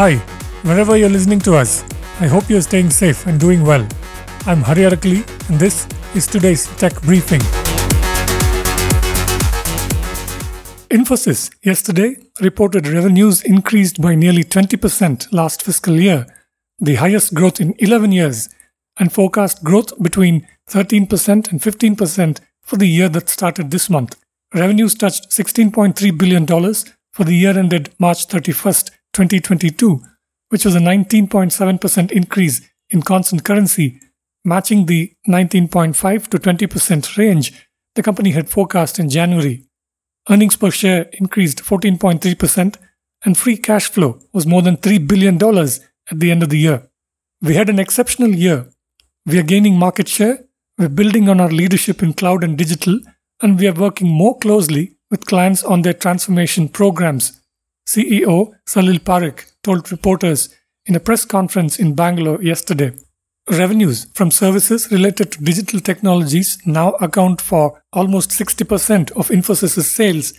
Hi, wherever you're listening to us, I hope you're staying safe and doing well. I'm Hari Arakali, and this is today's tech briefing. Infosys yesterday reported revenues increased by nearly 20% last fiscal year, the highest growth in 11 years, and forecast growth between 13% and 15% for the year that started this month. Revenues touched $16.3 billion for the year ended March 31st, 2022, which was a 19.7% increase in constant currency, matching the 19.5 to 20% range the company had forecast in January. Earnings per share increased 14.3%, and free cash flow was more than $3 billion at the end of the year. We had an exceptional year. We are gaining market share, we're building on our leadership in cloud and digital, and we are working more closely with clients on their transformation programs. CEO Salil Parekh told reporters in a press conference in Bangalore yesterday. Revenues from services related to digital technologies now account for almost 60% of Infosys' sales,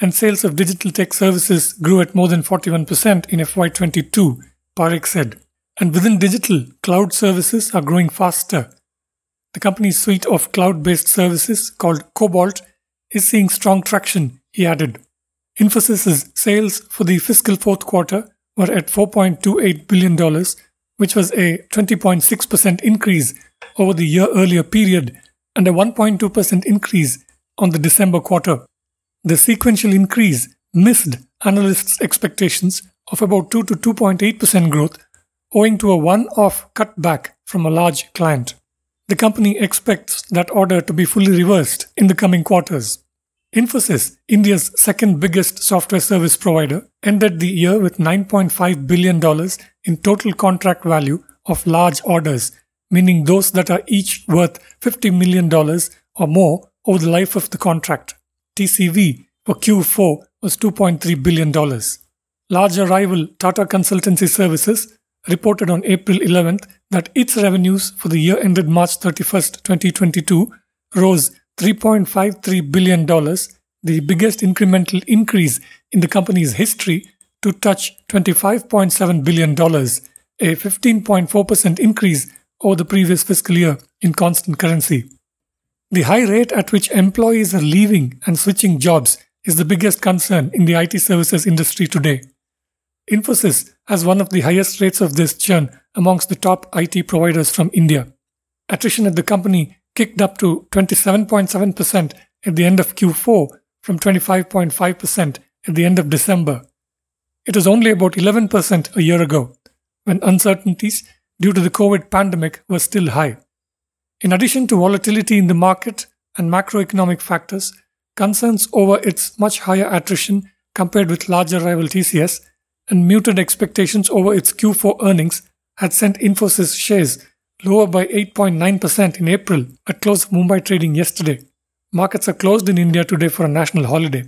and sales of digital tech services grew at more than 41% in FY22, Parekh said. And within digital, cloud services are growing faster. The company's suite of cloud based services called Cobalt is seeing strong traction, he added. Infosys' sales for the fiscal fourth quarter were at $4.28 billion, which was a 20.6% increase over the year earlier period and a 1.2% increase on the December quarter. The sequential increase missed analysts' expectations of about 2 to 2.8% growth owing to a one off cutback from a large client. The company expects that order to be fully reversed in the coming quarters. Infosys, India's second biggest software service provider, ended the year with $9.5 billion in total contract value of large orders, meaning those that are each worth $50 million or more over the life of the contract. TCV for Q4 was $2.3 billion. Larger rival Tata Consultancy Services reported on April 11th that its revenues for the year ended March 31st, 2022 rose $3.53 billion, the biggest incremental increase in the company's history, to touch $25.7 billion, a 15.4% increase over the previous fiscal year in constant currency. The high rate at which employees are leaving and switching jobs is the biggest concern in the IT services industry today. Infosys has one of the highest rates of this churn amongst the top IT providers from India. Attrition at the company kicked up to 27.7% at the end of Q4 from 25.5% at the end of December. It was only about 11% a year ago, when uncertainties due to the COVID pandemic were still high. In addition to volatility in the market and macroeconomic factors, concerns over its much higher attrition compared with larger rival TCS and muted expectations over its Q4 earnings had sent Infosys shares lower by 8.9% in April at close of Mumbai trading yesterday. Markets are closed in India today for a national holiday.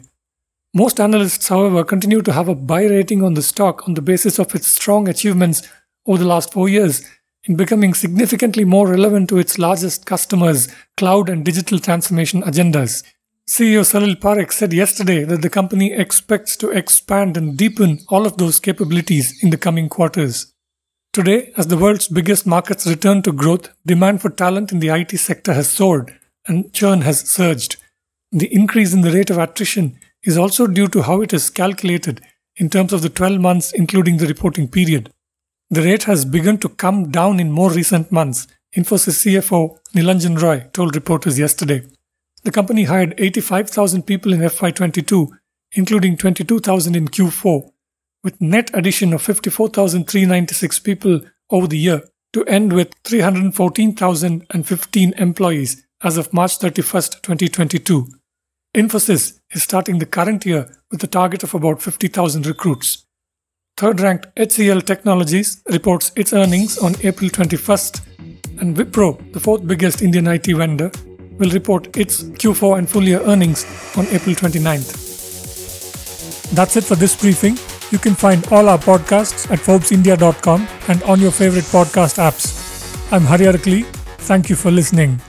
Most analysts, however, continue to have a buy rating on the stock on the basis of its strong achievements over the last four years in becoming significantly more relevant to its largest customers' cloud and digital transformation agendas. CEO Salil Parekh said yesterday that the company expects to expand and deepen all of those capabilities in the coming quarters. Today, as the world's biggest markets return to growth, demand for talent in the IT sector has soared and churn has surged. The increase in the rate of attrition is also due to how it is calculated in terms of the 12 months including the reporting period. The rate has begun to come down in more recent months, Infosys CFO Nilanjan Roy told reporters yesterday. The company hired 85,000 people in FY22, including 22,000 in Q4, with net addition of 54,396 people over the year to end with 314,015 employees as of March 31st, 2022. Infosys is starting the current year with a target of about 50,000 recruits. Third ranked HCL Technologies reports its earnings on April 21st, and Wipro, the fourth biggest Indian IT vendor, will report its Q4 and full year earnings on April 29th. That's it for this briefing. You can find all our podcasts at ForbesIndia.com and on your favorite podcast apps. I'm Hari Arakali. Thank you for listening.